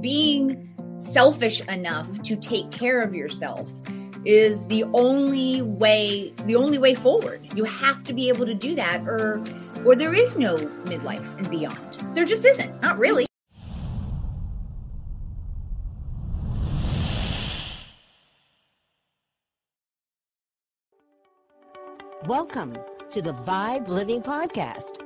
being selfish enough to take care of yourself is the only way the only way forward. You have to be able to do that or or there is no midlife and beyond. There just isn't. Not really. Welcome to the vibe living podcast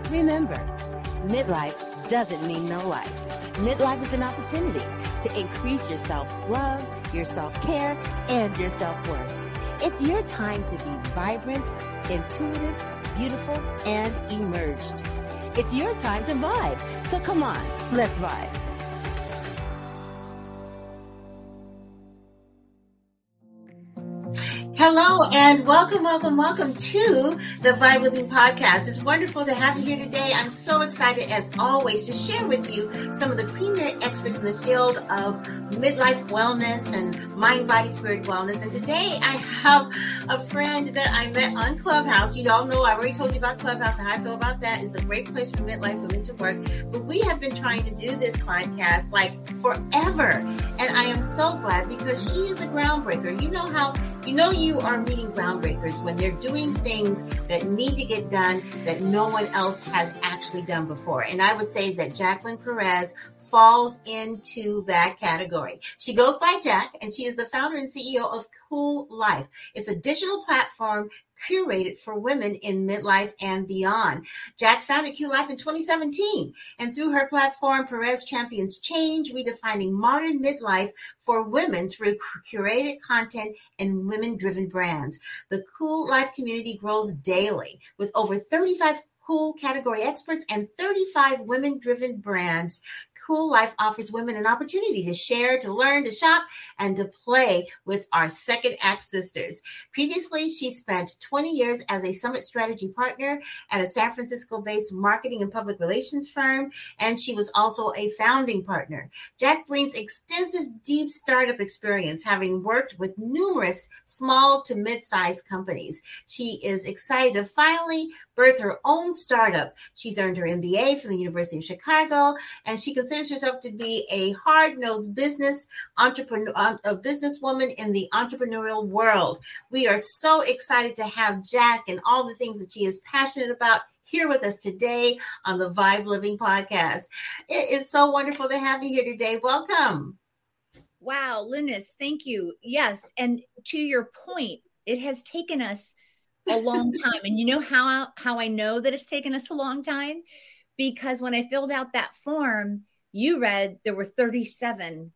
Remember, midlife doesn't mean no life. Midlife is an opportunity to increase your self-love, your self-care, and your self-worth. It's your time to be vibrant, intuitive, beautiful, and emerged. It's your time to vibe. So come on, let's vibe. Hello and welcome, welcome, welcome to the Vibe Living Podcast. It's wonderful to have you here today. I'm so excited, as always, to share with you some of the premier experts in the field of midlife wellness and mind, body, spirit wellness. And today I have a friend that I met on Clubhouse. You all know I already told you about Clubhouse and how I feel about that. It's a great place for midlife women to work. But we have been trying to do this podcast like forever. And I am so glad because she is a groundbreaker. You know how, you know, you are meeting groundbreakers when they're doing things that need to get done that no one else has actually done before. And I would say that Jacqueline Perez falls into that category. She goes by Jack and she is the founder and CEO of Cool Life. It's a digital platform curated for women in midlife and beyond. Jack founded Cool Life in 2017, and through her platform, Perez champions change, redefining modern midlife for women through curated content and women driven brands. The Cool Life community grows daily with over 35 cool category experts and 35 women driven brands Cool Life offers women an opportunity to share, to learn, to shop, and to play with our second act sisters. Previously, she spent 20 years as a summit strategy partner at a San Francisco based marketing and public relations firm, and she was also a founding partner. Jack brings extensive, deep startup experience, having worked with numerous small to mid sized companies. She is excited to finally birth her own startup. She's earned her MBA from the University of Chicago, and she considers considers herself to be a hard-nosed business entrepreneur, um, a businesswoman in the entrepreneurial world. We are so excited to have Jack and all the things that she is passionate about here with us today on the Vibe Living Podcast. It is so wonderful to have you here today. Welcome. Wow, Lennis, thank you. Yes, and to your point, it has taken us a long time. and you know how how I know that it's taken us a long time? Because when I filled out that form, you read there were 37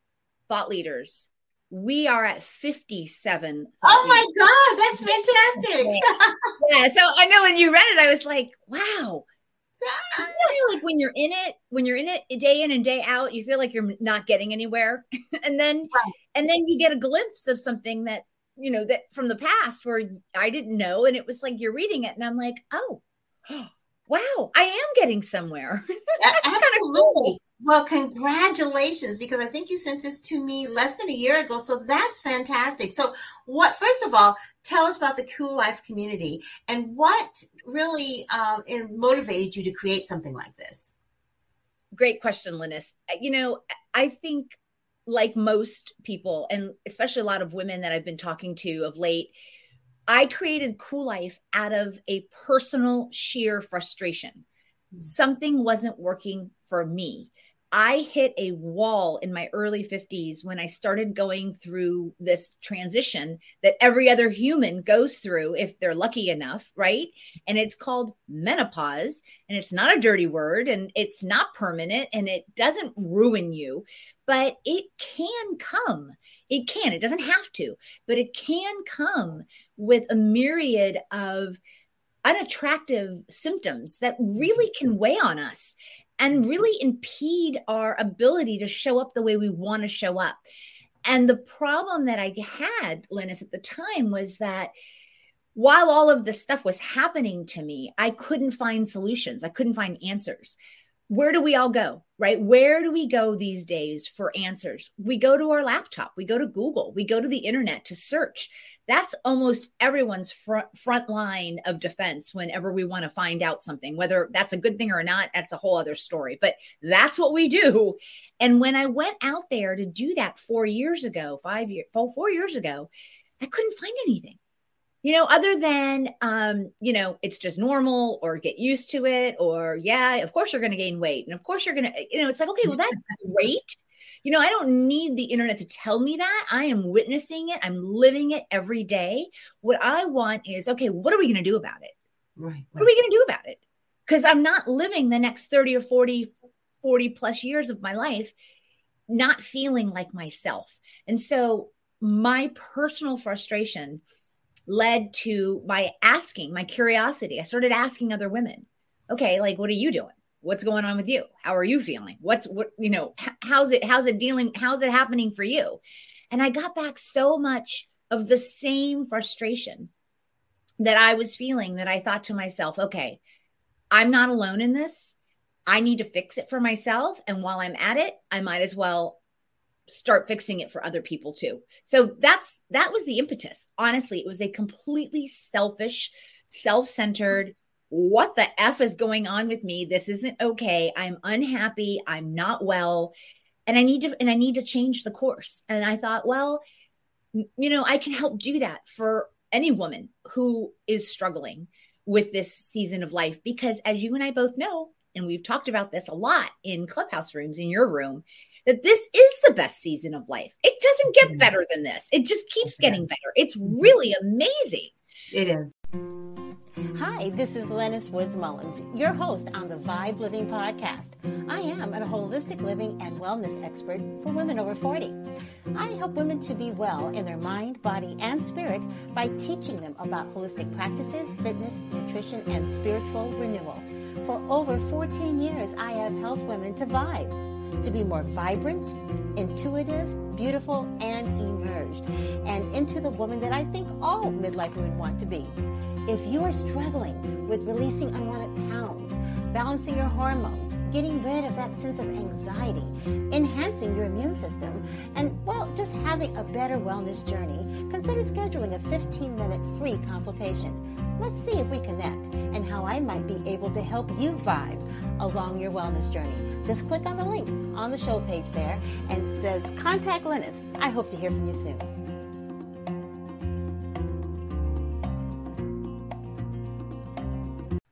thought leaders. We are at 57. Oh my leaders. God, that's fantastic. yeah. So I know when you read it, I was like, wow. like when you're in it, when you're in it day in and day out, you feel like you're not getting anywhere. and then right. and then you get a glimpse of something that, you know, that from the past where I didn't know. And it was like you're reading it and I'm like, oh, oh wow, I am getting somewhere. Absolutely. Cool. Well, congratulations, because I think you sent this to me less than a year ago. So that's fantastic. So, what, first of all, tell us about the Cool Life community and what really um, motivated you to create something like this? Great question, Lennis. You know, I think like most people, and especially a lot of women that I've been talking to of late, I created Cool Life out of a personal sheer frustration. Hmm. Something wasn't working for me. I hit a wall in my early 50s when I started going through this transition that every other human goes through if they're lucky enough, right? And it's called menopause, and it's not a dirty word, and it's not permanent, and it doesn't ruin you, but it can come. It can, it doesn't have to, but it can come with a myriad of unattractive symptoms that really can weigh on us and mm-hmm. really impede our ability to show up the way we want to show up. And the problem that I had, Lennis, at the time was that while all of this stuff was happening to me, I couldn't find solutions. I couldn't find answers. Where do we all go? Right? Where do we go these days for answers? We go to our laptop, we go to Google, we go to the internet to search. That's almost everyone's front, front line of defense whenever we want to find out something, whether that's a good thing or not, that's a whole other story. But that's what we do. And when I went out there to do that four years ago, five years, four years ago, I couldn't find anything you know, other than, um, you know, it's just normal or get used to it, or yeah, of course you're going to gain weight. And of course you're going to, you know, it's like, okay, well, that's great. You know, I don't need the internet to tell me that. I am witnessing it, I'm living it every day. What I want is, okay, what are we going to do about it? Right, right. What are we going to do about it? Because I'm not living the next 30 or 40, 40 plus years of my life not feeling like myself. And so my personal frustration led to my asking, my curiosity. I started asking other women, okay, like, what are you doing? What's going on with you? How are you feeling? What's what, you know, how's it, how's it dealing? How's it happening for you? And I got back so much of the same frustration that I was feeling that I thought to myself, okay, I'm not alone in this. I need to fix it for myself. And while I'm at it, I might as well start fixing it for other people too. So that's that was the impetus. Honestly, it was a completely selfish, self-centered what the f is going on with me? This isn't okay. I'm unhappy. I'm not well and I need to and I need to change the course. And I thought, well, you know, I can help do that for any woman who is struggling with this season of life because as you and I both know, and we've talked about this a lot in clubhouse rooms in your room, that this is the best season of life. It doesn't get better than this. It just keeps getting better. It's mm-hmm. really amazing. It is. Hi, this is Lennis Woods Mullins, your host on the Vibe Living Podcast. I am a holistic living and wellness expert for women over 40. I help women to be well in their mind, body, and spirit by teaching them about holistic practices, fitness, nutrition, and spiritual renewal. For over 14 years, I have helped women to vibe to be more vibrant, intuitive, beautiful, and emerged, and into the woman that I think all midlife women want to be. If you are struggling with releasing unwanted pounds, balancing your hormones, getting rid of that sense of anxiety, enhancing your immune system, and, well, just having a better wellness journey, consider scheduling a 15 minute free consultation. Let's see if we connect and how I might be able to help you vibe along your wellness journey. Just click on the link on the show page there and says Contact Lennis. I hope to hear from you soon.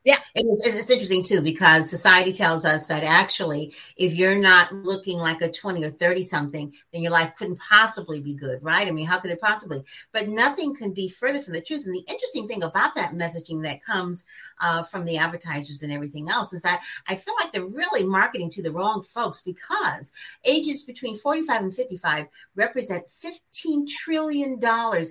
Yeah. It is, it's interesting too because society tells us that actually, if you're not looking like a 20 or 30 something, then your life couldn't possibly be good, right? I mean, how could it possibly? But nothing can be further from the truth. And the interesting thing about that messaging that comes uh, from the advertisers and everything else is that I feel like they're really marketing to the wrong folks because ages between 45 and 55 represent $15 trillion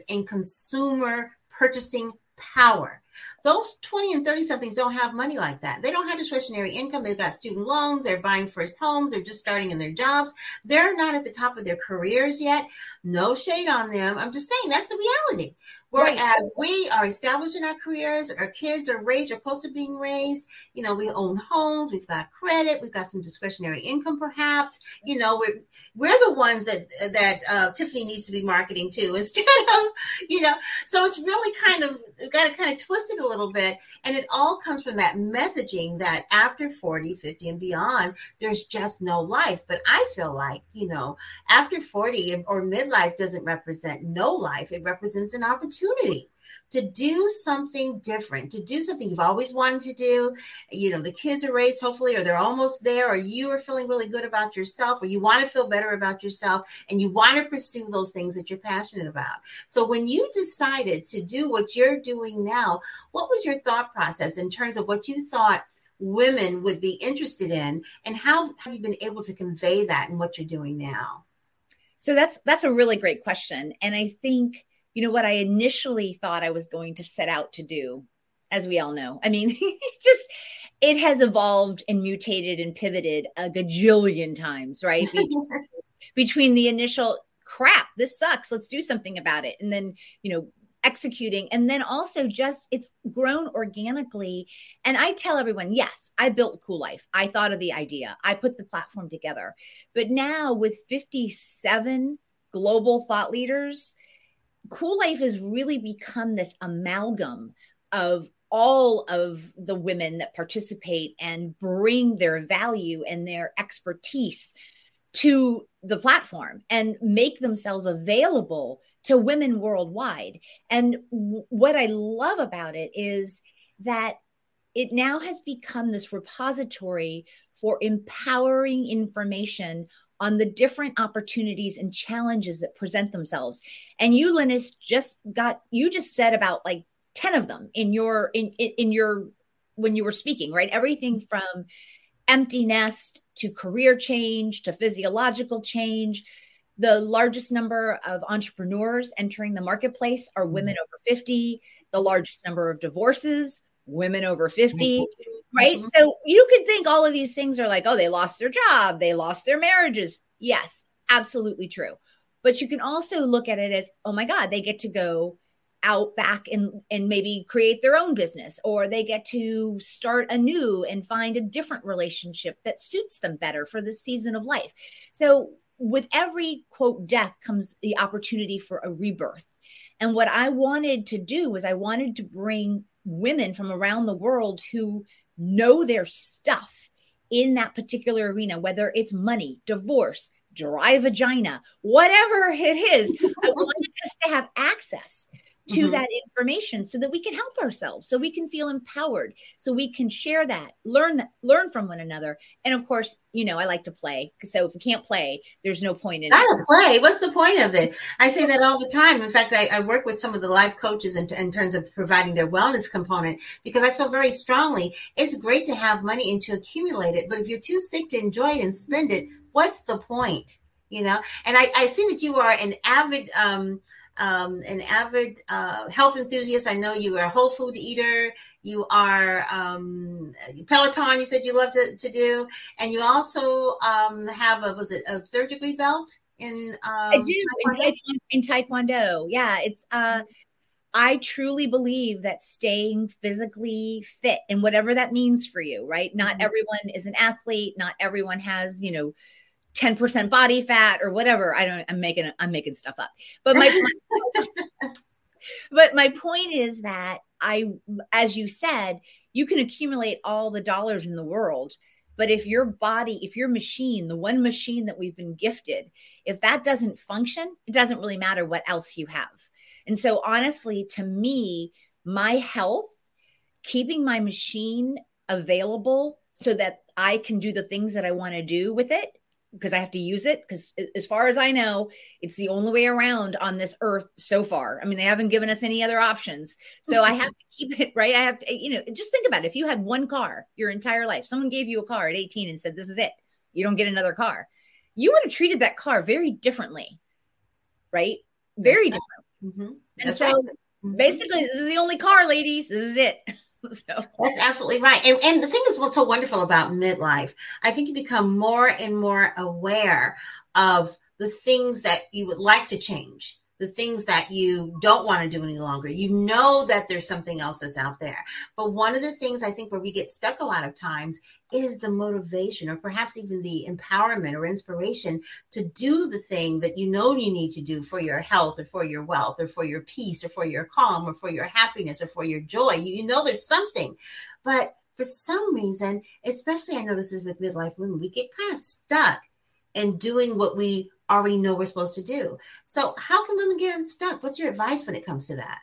in consumer purchasing power. Those 20 and 30 somethings don't have money like that. They don't have discretionary income. They've got student loans. They're buying first homes. They're just starting in their jobs. They're not at the top of their careers yet. No shade on them. I'm just saying that's the reality. Whereas right. we are establishing our careers, our kids are raised or close to being raised. You know, we own homes, we've got credit, we've got some discretionary income, perhaps. You know, we're we're the ones that that uh, Tiffany needs to be marketing to instead of, you know. So it's really kind of got to kind of twist it a little bit, and it all comes from that messaging that after 40, 50, and beyond, there's just no life. But I feel like, you know, after 40 or midlife doesn't represent no life; it represents an opportunity opportunity to do something different, to do something you've always wanted to do. You know, the kids are raised, hopefully, or they're almost there, or you are feeling really good about yourself, or you want to feel better about yourself, and you want to pursue those things that you're passionate about. So, when you decided to do what you're doing now, what was your thought process in terms of what you thought? women would be interested in and how have you been able to convey that in what you're doing now so that's that's a really great question and i think you know, what I initially thought I was going to set out to do, as we all know. I mean, just it has evolved and mutated and pivoted a gajillion times, right? Between, between the initial crap, this sucks, let's do something about it. And then, you know, executing and then also just it's grown organically and i tell everyone yes i built cool life i thought of the idea i put the platform together but now with 57 global thought leaders cool life has really become this amalgam of all of the women that participate and bring their value and their expertise to the platform and make themselves available to women worldwide. And w- what I love about it is that it now has become this repository for empowering information on the different opportunities and challenges that present themselves. And you, Lennis, just got you just said about like 10 of them in your in in your when you were speaking, right? Everything from empty nest to career change to physiological change the largest number of entrepreneurs entering the marketplace are mm-hmm. women over 50. The largest number of divorces, women over 50, right? Mm-hmm. So you could think all of these things are like, oh, they lost their job, they lost their marriages. Yes, absolutely true. But you can also look at it as, oh my God, they get to go out back and and maybe create their own business or they get to start anew and find a different relationship that suits them better for this season of life. So with every quote death comes the opportunity for a rebirth. And what I wanted to do was I wanted to bring women from around the world who know their stuff in that particular arena, whether it's money, divorce, dry vagina, whatever it is. I want us to have access to mm-hmm. that information so that we can help ourselves so we can feel empowered so we can share that learn learn from one another. And of course you know i like to play so if we can't play there's no point in Not it. play. What's the point of it? I say that all the time. In fact i, I work with some of the life coaches in, in terms of providing their wellness component because i feel very strongly it's great to have money and to accumulate it but if you're too sick to enjoy it and spend it what's the point you know? And i i see that you are an avid um um, an avid uh, health enthusiast. I know you are a whole food eater. You are um, Peloton. You said you love to, to do, and you also um, have a was it a third degree belt in? I um, do taekwondo? In, taekwondo. Yeah, it's. Uh, I truly believe that staying physically fit and whatever that means for you, right? Not mm-hmm. everyone is an athlete. Not everyone has, you know, 10% body fat or whatever. I don't, I'm making, I'm making stuff up. But my, but my point is that I, as you said, you can accumulate all the dollars in the world. But if your body, if your machine, the one machine that we've been gifted, if that doesn't function, it doesn't really matter what else you have. And so, honestly, to me, my health, keeping my machine available so that I can do the things that I want to do with it because I have to use it because as far as I know, it's the only way around on this earth so far. I mean, they haven't given us any other options. So I have to keep it right. I have to, you know, just think about it. If you had one car your entire life, someone gave you a car at 18 and said, This is it. You don't get another car. You would have treated that car very differently, right? Very That's different. Mm-hmm. And That's so right. Mm-hmm. basically, this is the only car, ladies. This is it. So. That's absolutely right. And, and the thing is what's so wonderful about midlife, I think you become more and more aware of the things that you would like to change the things that you don't want to do any longer. You know that there's something else that's out there. But one of the things I think where we get stuck a lot of times is the motivation or perhaps even the empowerment or inspiration to do the thing that you know you need to do for your health or for your wealth or for your peace or for your calm or for your happiness or for your joy. You, you know there's something. But for some reason, especially I notice this with midlife women, we get kind of stuck in doing what we already know we're supposed to do. So, how can women get unstuck? What's your advice when it comes to that?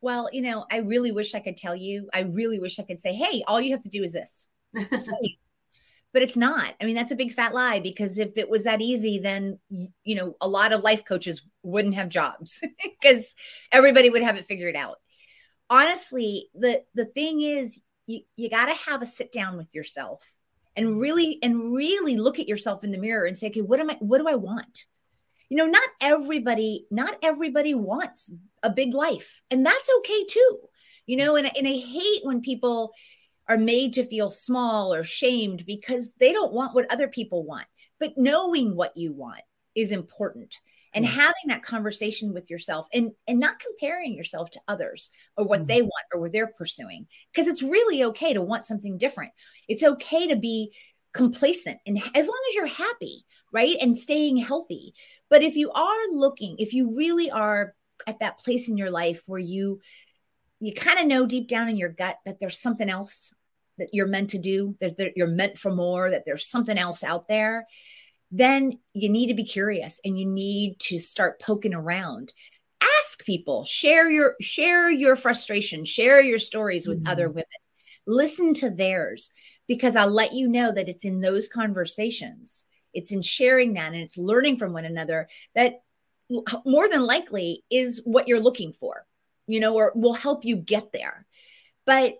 Well, you know, I really wish I could tell you. I really wish I could say, hey, all you have to do is this. But it's not. I mean, that's a big fat lie because if it was that easy, then, you know, a lot of life coaches wouldn't have jobs because everybody would have it figured out. Honestly, the the thing is you, you got to have a sit down with yourself and really and really look at yourself in the mirror and say okay what am i what do i want you know not everybody not everybody wants a big life and that's okay too you know and, and i hate when people are made to feel small or shamed because they don't want what other people want. But knowing what you want is important and yes. having that conversation with yourself and and not comparing yourself to others or what mm-hmm. they want or what they're pursuing because it's really okay to want something different it's okay to be complacent and as long as you're happy right and staying healthy but if you are looking if you really are at that place in your life where you you kind of know deep down in your gut that there's something else that you're meant to do that you're meant for more that there's something else out there then you need to be curious and you need to start poking around. Ask people share your share your frustration share your stories with mm-hmm. other women. Listen to theirs because i'll let you know that it's in those conversations. It's in sharing that and it's learning from one another that more than likely is what you're looking for you know or will help you get there. But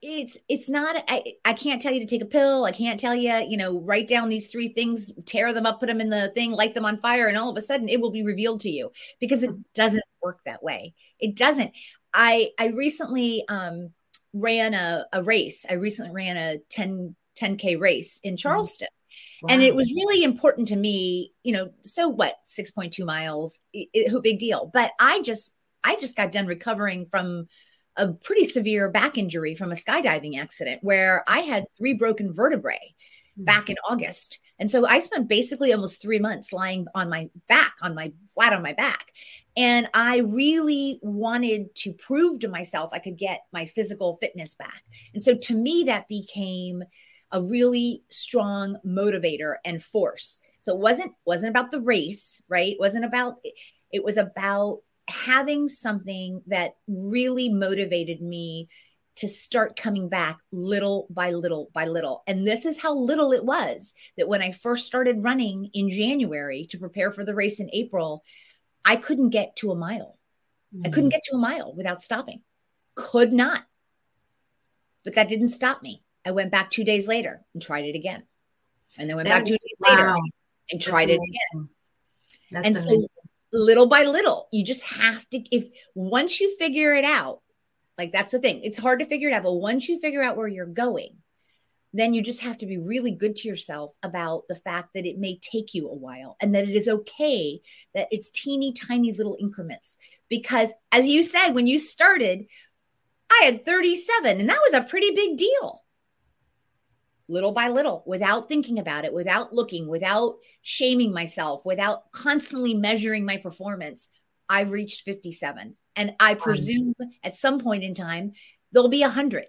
it's it's not I, I can't tell you to take a pill. I can't tell you you know write down these three things tear them up put them in the thing light them on fire and all of a sudden it will be revealed to you because it doesn't work that way. It doesn't. I i recently um ran a, a race. I recently ran a 10 10k race in mm-hmm. charleston. Wow. and it was really important to me you know so what 6.2 miles it, it, big deal. But i just i just got done recovering from a pretty severe back injury from a skydiving accident where I had three broken vertebrae hmm. back in August. And so I spent basically almost three months lying on my back, on my flat on my back. And I really wanted to prove to myself I could get my physical fitness back. And so to me, that became a really strong motivator and force. So it wasn't wasn't about the race, right? It wasn't about it was about having something that really motivated me to start coming back little by little by little. And this is how little it was that when I first started running in January to prepare for the race in April, I couldn't get to a mile. Mm-hmm. I couldn't mm. get to a mile without stopping. Could not. But that didn't stop me. I went back two days later and tried it again. And then went that back two days wow. later and tried That's it again. That's and amazing. so little by little. You just have to, if once you figure it out, like that's the thing, it's hard to figure it out, but once you figure out where you're going, then you just have to be really good to yourself about the fact that it may take you a while and that it is okay that it's teeny tiny little increments. Because as you said, when you started, I had 37 and that was a pretty big deal little by little without thinking about it, without looking, without shaming myself, without constantly measuring my performance, I've reached 57. And I presume at some point in time, there'll be 100.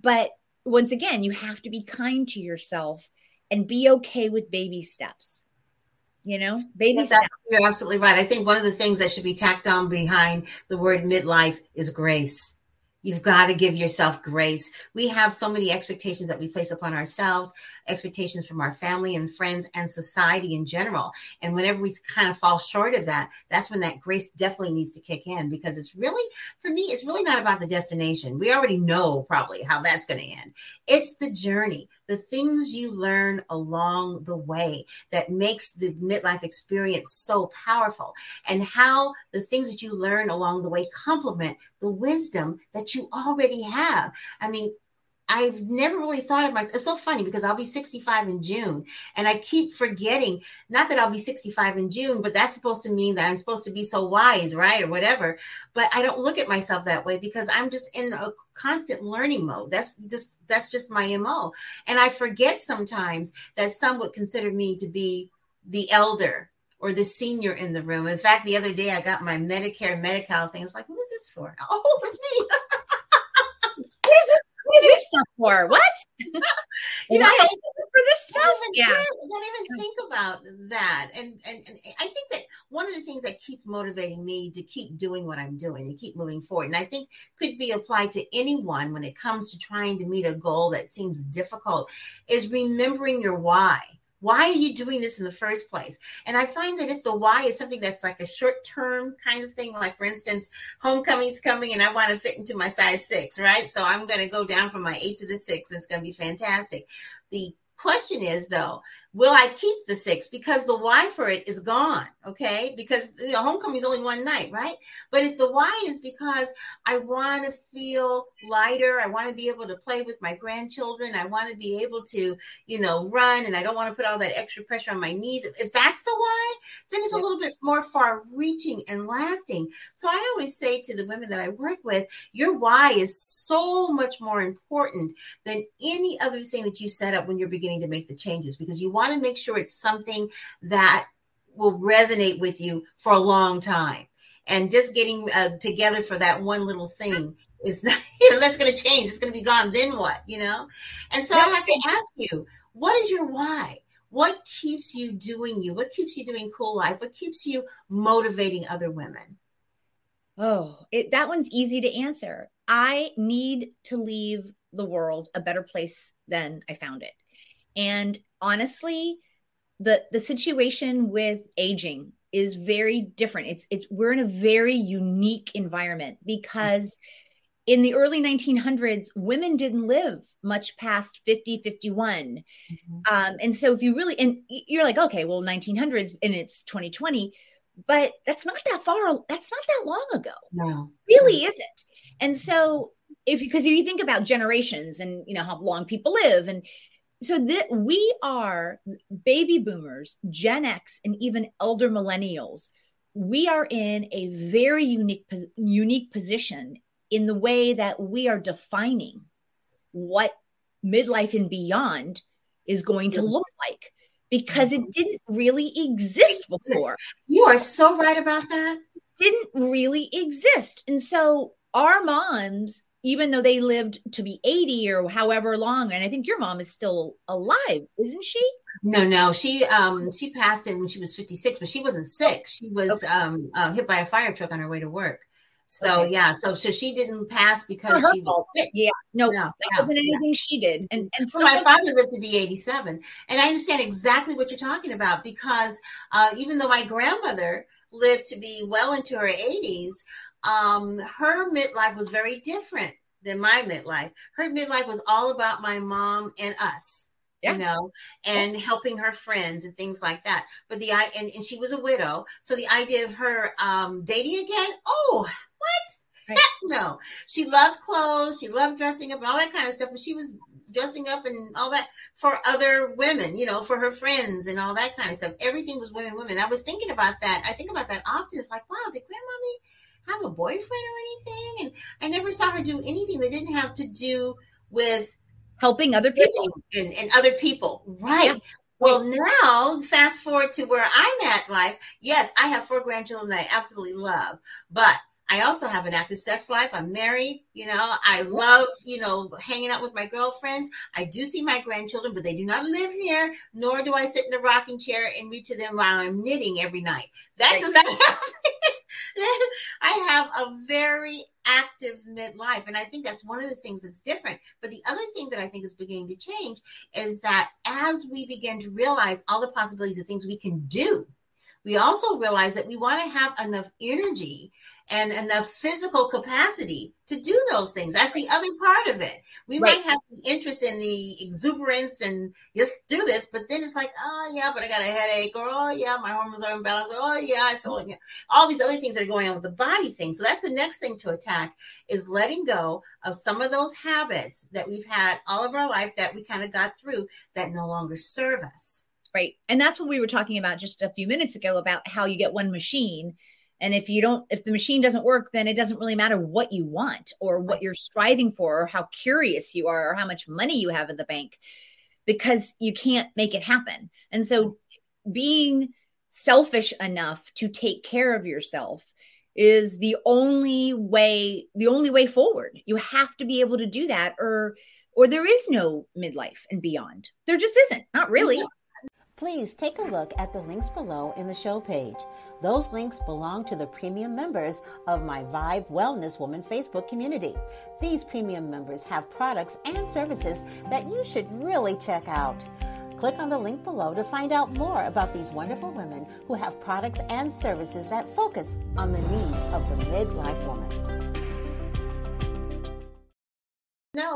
But once again, you have to be kind to yourself and be okay with baby steps. You know, baby steps. You're absolutely right. I think one of the things that should be tacked on behind the word midlife is grace You've got to give yourself grace. We have so many expectations that we place upon ourselves, expectations from our family and friends and society in general. And whenever we kind of fall short of that, that's when that grace definitely needs to kick in because it's really, for me, it's really not about the destination. We already know probably how that's going to end. It's the journey, the things you learn along the way that makes the midlife experience so powerful, and how the things that you learn along the way complement the wisdom that you already have. I mean, I've never really thought of myself. It's so funny because I'll be 65 in June, and I keep forgetting. Not that I'll be 65 in June, but that's supposed to mean that I'm supposed to be so wise, right, or whatever. But I don't look at myself that way because I'm just in a constant learning mode. That's just that's just my mo, and I forget sometimes that some would consider me to be the elder or the senior in the room. In fact, the other day I got my Medicare Medi-Cal thing. I was like, who is this for? Oh, it's me. what is this? What is this stuff for? What? you know, for this stuff. yeah. Don't even think about that. And, and and I think that one of the things that keeps motivating me to keep doing what I'm doing and keep moving forward, and I think could be applied to anyone when it comes to trying to meet a goal that seems difficult, is remembering your why why are you doing this in the first place? And I find that if the why is something that's like a short term kind of thing, like for instance, homecoming's coming and I want to fit into my size six, right? So I'm going to go down from my eight to the six. And it's going to be fantastic. The question is though, will I keep the six? Because the why for it is gone. Okay. Because you know, homecoming is only one night, right? But if the why is because I want to feel lighter, I want to be able to play with my grandchildren, I want to be able to, you know, run and I don't want to put all that extra pressure on my knees. If that's the why, then it's a little bit more far reaching and lasting. So I always say to the women that I work with, your why is so much more important than any other thing that you set up when you're beginning to make the changes because you want to make sure it's something that will resonate with you for a long time. And just getting uh, together for that one little thing is not, you know, that's going to change. It's going to be gone. Then what, you know? And so I have to ask you, what is your why? What keeps you doing you? What keeps you doing cool life? What keeps you motivating other women? Oh, it, that one's easy to answer. I need to leave the world a better place than I found it. And honestly, the the situation with aging is very different. It's it's we're in a very unique environment because in the early 1900s women didn't live much past 50 51 mm-hmm. um, and so if you really and you're like okay well 1900s and it's 2020 but that's not that far that's not that long ago no really isn't and so if because you think about generations and you know how long people live and so that we are baby boomers gen x and even elder millennials we are in a very unique unique position in the way that we are defining what midlife and beyond is going to look like because it mm-hmm. didn't really exist before. You are so right about that. Didn't really exist. And so our moms, even though they lived to be 80 or however long, and I think your mom is still alive, isn't she? No, no, she um she passed in when she was 56, but she wasn't sick. She was okay. um uh, hit by a fire truck on her way to work. So okay. yeah, so so she didn't pass because she was sick. Yeah, no, no that no, wasn't anything she did. And and so my father lived to be 87, and I understand exactly what you're talking about because uh, even though my grandmother lived to be well into her 80s, um, her midlife was very different than my midlife. Her midlife was all about my mom and us. Yeah. you know, and yeah. helping her friends and things like that. But the I and, and she was a widow, so the idea of her um, dating again, oh, what? Right. Heck no. She loved clothes. She loved dressing up and all that kind of stuff. But she was dressing up and all that for other women, you know, for her friends and all that kind of stuff. Everything was women, women. I was thinking about that. I think about that often. It's like, wow, did grandmommy have a boyfriend or anything? And I never saw her do anything that didn't have to do with helping other people and, and other people. Right. Yeah. Well, now fast forward to where I'm at life. Yes, I have four grandchildren I absolutely love, but I also have an active sex life. I'm married. You know, I love, you know, hanging out with my girlfriends. I do see my grandchildren, but they do not live here, nor do I sit in a rocking chair and read to them while I'm knitting every night. That does not happen. I have a very active midlife. And I think that's one of the things that's different. But the other thing that I think is beginning to change is that as we begin to realize all the possibilities of things we can do, we also realize that we want to have enough energy and enough physical capacity to do those things. That's the other part of it. We right. might have the interest in the exuberance and just do this, but then it's like, oh yeah, but I got a headache, or oh yeah, my hormones are imbalanced, or oh yeah, I feel like all these other things that are going on with the body thing. So that's the next thing to attack is letting go of some of those habits that we've had all of our life that we kind of got through that no longer serve us. Right. And that's what we were talking about just a few minutes ago about how you get one machine and if you don't, if the machine doesn't work, then it doesn't really matter what you want or what you're striving for or how curious you are or how much money you have in the bank because you can't make it happen. And so being selfish enough to take care of yourself is the only way the only way forward. You have to be able to do that or or there is no midlife and beyond. There just isn't. Not really please take a look at the links below in the show page those links belong to the premium members of my Vibe Wellness Woman Facebook community. These premium members have products and services that you should really check out. Click on the link below to find out more about these wonderful women who have products and services that focus on the needs of the midlife woman.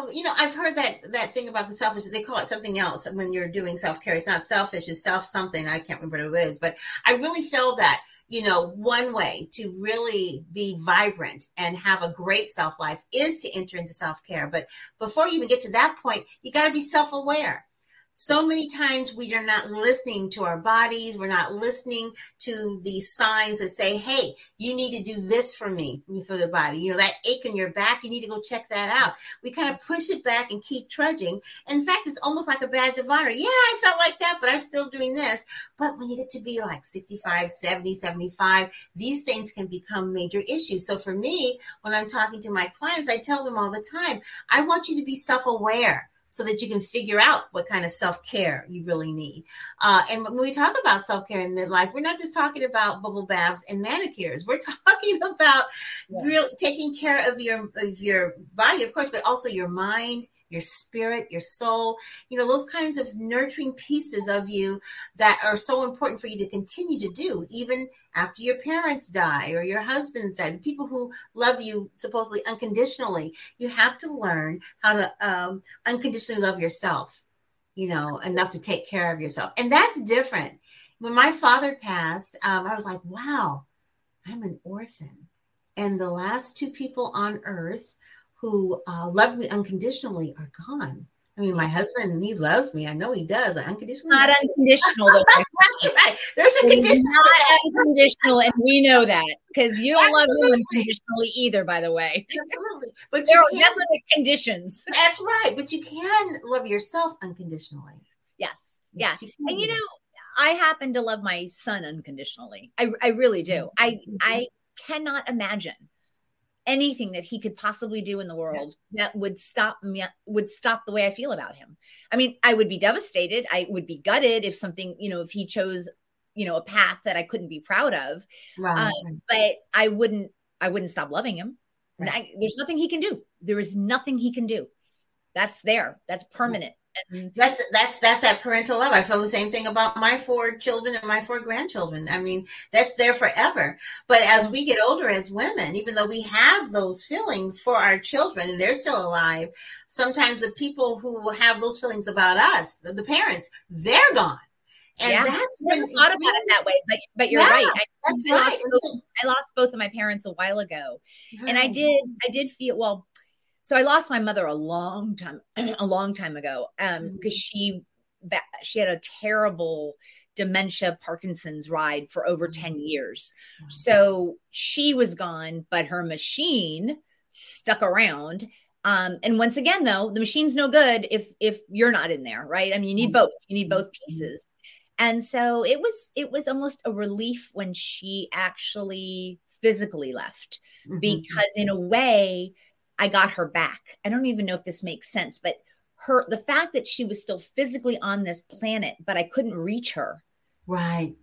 No, you know, I've heard that that thing about the selfish. They call it something else when you're doing self care. It's not selfish. It's self something. I can't remember what it is, but I really feel that you know, one way to really be vibrant and have a great self life is to enter into self care. But before you even get to that point, you got to be self aware so many times we are not listening to our bodies. We're not listening to the signs that say hey you need to do this for me for the body. You know that ache in your back you need to go check that out. We kind of push it back and keep trudging. In fact it's almost like a badge of honor. Yeah i felt like that but i'm still doing this. But when you get to be like 65 70 75 these things can become major issues. So for me when i'm talking to my clients i tell them all the time i want you to be self-aware so that you can figure out what kind of self care you really need. Uh, and when we talk about self care in midlife, we're not just talking about bubble baths and manicures. We're talking about yeah. real taking care of your of your body, of course, but also your mind, your spirit, your soul, you know, those kinds of nurturing pieces of you that are so important for you to continue to do, even after your parents die or your husband died, people who love you supposedly unconditionally, you have to learn how to um, unconditionally love yourself, you know, enough to take care of yourself. And that's different. When my father passed, um, I was like, wow, I'm an orphan. And the last two people on earth who uh, loved me unconditionally are gone. I mean, my husband, he loves me. I know he does. Unconditional. Not unconditional, though. right, right. There's a condition. Not unconditional, and we know that because you don't Absolutely. love me unconditionally either, by the way. Absolutely. But there are can, definite conditions. That's right. But you can love yourself unconditionally. Yes. Yes. You and you know, I happen to love my son unconditionally. I, I really do. I mm-hmm. I cannot imagine anything that he could possibly do in the world yeah. that would stop me would stop the way I feel about him. I mean, I would be devastated. I would be gutted if something, you know, if he chose, you know, a path that I couldn't be proud of. Right. Um, but I wouldn't I wouldn't stop loving him. Right. I, there's nothing he can do. There is nothing he can do. That's there. That's permanent. And that's that's that's that parental love. I feel the same thing about my four children and my four grandchildren. I mean, that's there forever. But as we get older as women, even though we have those feelings for our children and they're still alive, sometimes the people who have those feelings about us, the, the parents, they're gone. And yeah. that's when I thought about it that way, but but you're yeah, right. I, that's I right. Lost both, I lost both of my parents a while ago, right. and I did I did feel well so I lost my mother a long time, a long time ago, um, because mm-hmm. she she had a terrible dementia Parkinson's ride for over mm-hmm. 10 years. So she was gone, but her machine stuck around. Um, and once again, though, the machine's no good if if you're not in there, right? I mean, you need mm-hmm. both. You need both pieces. And so it was it was almost a relief when she actually physically left because in a way I got her back. I don't even know if this makes sense, but her the fact that she was still physically on this planet, but I couldn't reach her. Right.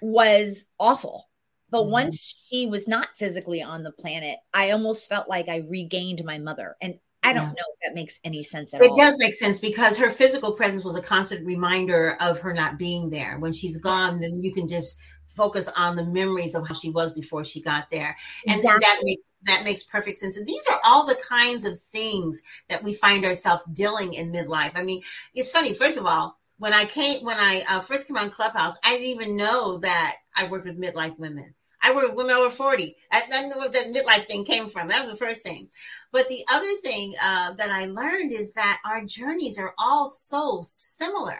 Was awful. But mm-hmm. once she was not physically on the planet, I almost felt like I regained my mother. And I don't yeah. know if that makes any sense at it all. It does make sense because her physical presence was a constant reminder of her not being there. When she's gone, then you can just focus on the memories of how she was before she got there. And exactly. that makes that makes perfect sense. And these are all the kinds of things that we find ourselves dealing in midlife. I mean, it's funny. First of all, when I came, when I uh, first came on Clubhouse, I didn't even know that I worked with midlife women. I work with women over 40. I, I know where that midlife thing came from. That was the first thing. But the other thing uh, that I learned is that our journeys are all so similar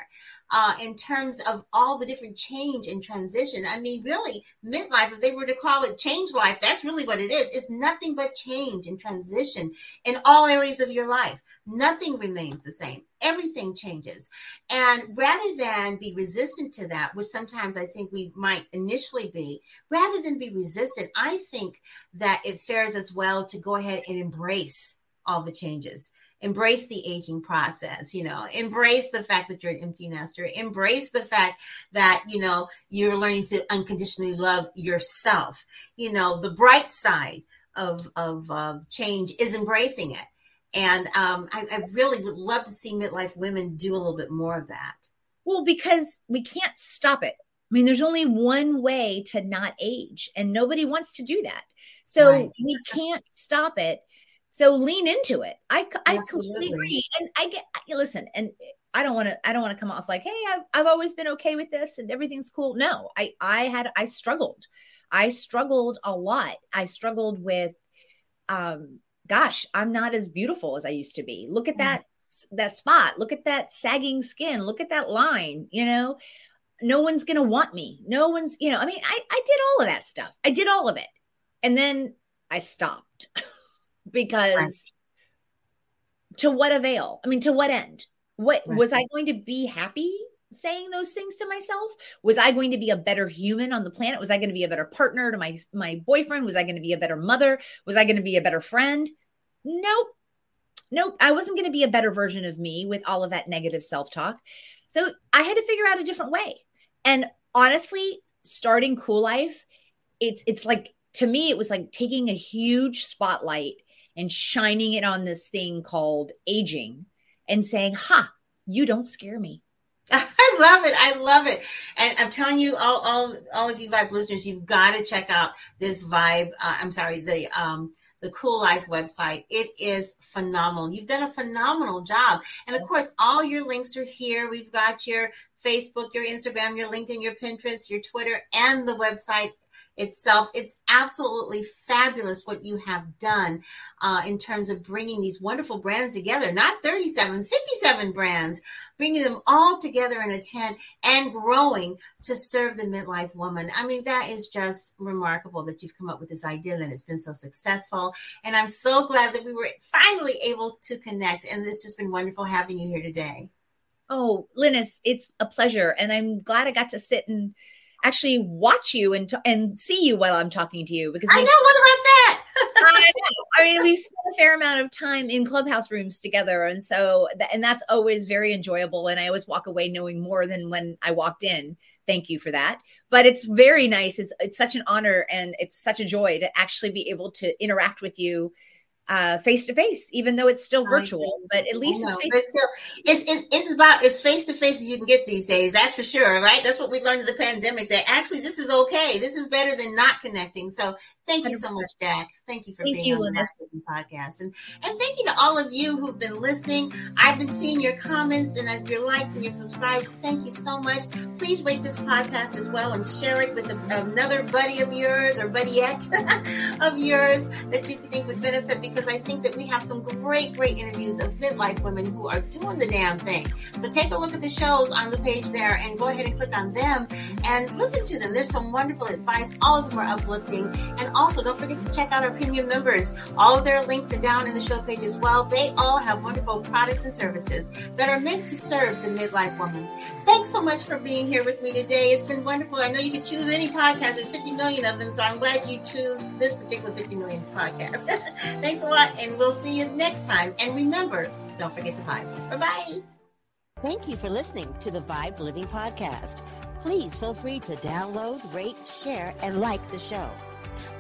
uh, in terms of all the different change and transition. I mean, really, midlife, if they were to call it change life, that's really what it is. It's nothing but change and transition in all areas of your life. Nothing remains the same. Everything changes. And rather than be resistant to that, which sometimes I think we might initially be, rather than be resistant, I think that it fares us well to go ahead and embrace all the changes embrace the aging process you know embrace the fact that you're an empty nester embrace the fact that you know you're learning to unconditionally love yourself you know the bright side of of uh, change is embracing it and um, I, I really would love to see midlife women do a little bit more of that well because we can't stop it I mean, there's only one way to not age, and nobody wants to do that. So right. we can't stop it. So lean into it. I, I completely agree. And I get, listen, and I don't want to, I don't want to come off like, Hey, I've, I've always been okay with this and everything's cool. No, I, I had, I struggled. I struggled a lot. I struggled with, um, gosh, I'm not as beautiful as I used to be. Look at mm. that, that spot. Look at that sagging skin. Look at that line, you know, no one's going to want me. No one's, you know, I mean, I, I did all of that stuff. I did all of it. And then I stopped. because right. to what avail? I mean, to what end? What right. was I going to be happy saying those things to myself? Was I going to be a better human on the planet? Was I going to be a better partner to my my boyfriend? Was I going to be a better mother? Was I going to be a better friend? Nope. Nope. I wasn't going to be a better version of me with all of that negative self-talk. So I had to figure out a different way. And honestly, starting Cool Life, it's it's like to me it was like taking a huge spotlight and shining it on this thing called aging and saying, Ha, you don't scare me. I love it. I love it. And I'm telling you, all, all, all of you Vibe listeners, you've got to check out this Vibe. Uh, I'm sorry, the, um, the Cool Life website. It is phenomenal. You've done a phenomenal job. And of course, all your links are here. We've got your Facebook, your Instagram, your LinkedIn, your Pinterest, your Twitter, and the website itself. It's absolutely fabulous what you have done uh, in terms of bringing these wonderful brands together, not 37, 57 brands, bringing them all together in a tent and growing to serve the midlife woman. I mean, that is just remarkable that you've come up with this idea that it's been so successful. And I'm so glad that we were finally able to connect. And this has been wonderful having you here today. Oh, Lennis, it's a pleasure. And I'm glad I got to sit and actually watch you and t- and see you while I'm talking to you because I know what about that. I. I mean, we've spent a fair amount of time in clubhouse rooms together, and so th- and that's always very enjoyable. And I always walk away knowing more than when I walked in. Thank you for that. But it's very nice. It's it's such an honor and it's such a joy to actually be able to interact with you face to face even though it's still virtual but at least it's, still, it's, it's it's about as face to face as you can get these days that's for sure right? That's what we learned in the pandemic that actually this is okay this is better than not connecting. So Thank you so much, Jack. Thank you for thank being you, on the Master podcast. And, and thank you to all of you who've been listening. I've been seeing your comments and uh, your likes and your subscribes. Thank you so much. Please rate this podcast as well and share it with a, another buddy of yours or buddyette of yours that you think would benefit because I think that we have some great, great interviews of midlife women who are doing the damn thing. So take a look at the shows on the page there and go ahead and click on them and listen to them. There's some wonderful advice. All of them are uplifting and also, don't forget to check out our premium members. All their links are down in the show page as well. They all have wonderful products and services that are meant to serve the midlife woman. Thanks so much for being here with me today. It's been wonderful. I know you could choose any podcast. There's 50 million of them, so I'm glad you choose this particular 50 million podcast. Thanks a lot, and we'll see you next time. And remember, don't forget to vibe. Bye bye. Thank you for listening to the Vibe Living Podcast. Please feel free to download, rate, share, and like the show.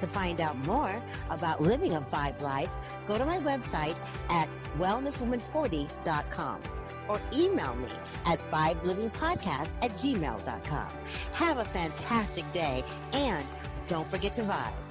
To find out more about living a Vibe life, go to my website at wellnesswoman40.com or email me at vibelivingpodcast at gmail.com. Have a fantastic day and don't forget to vibe.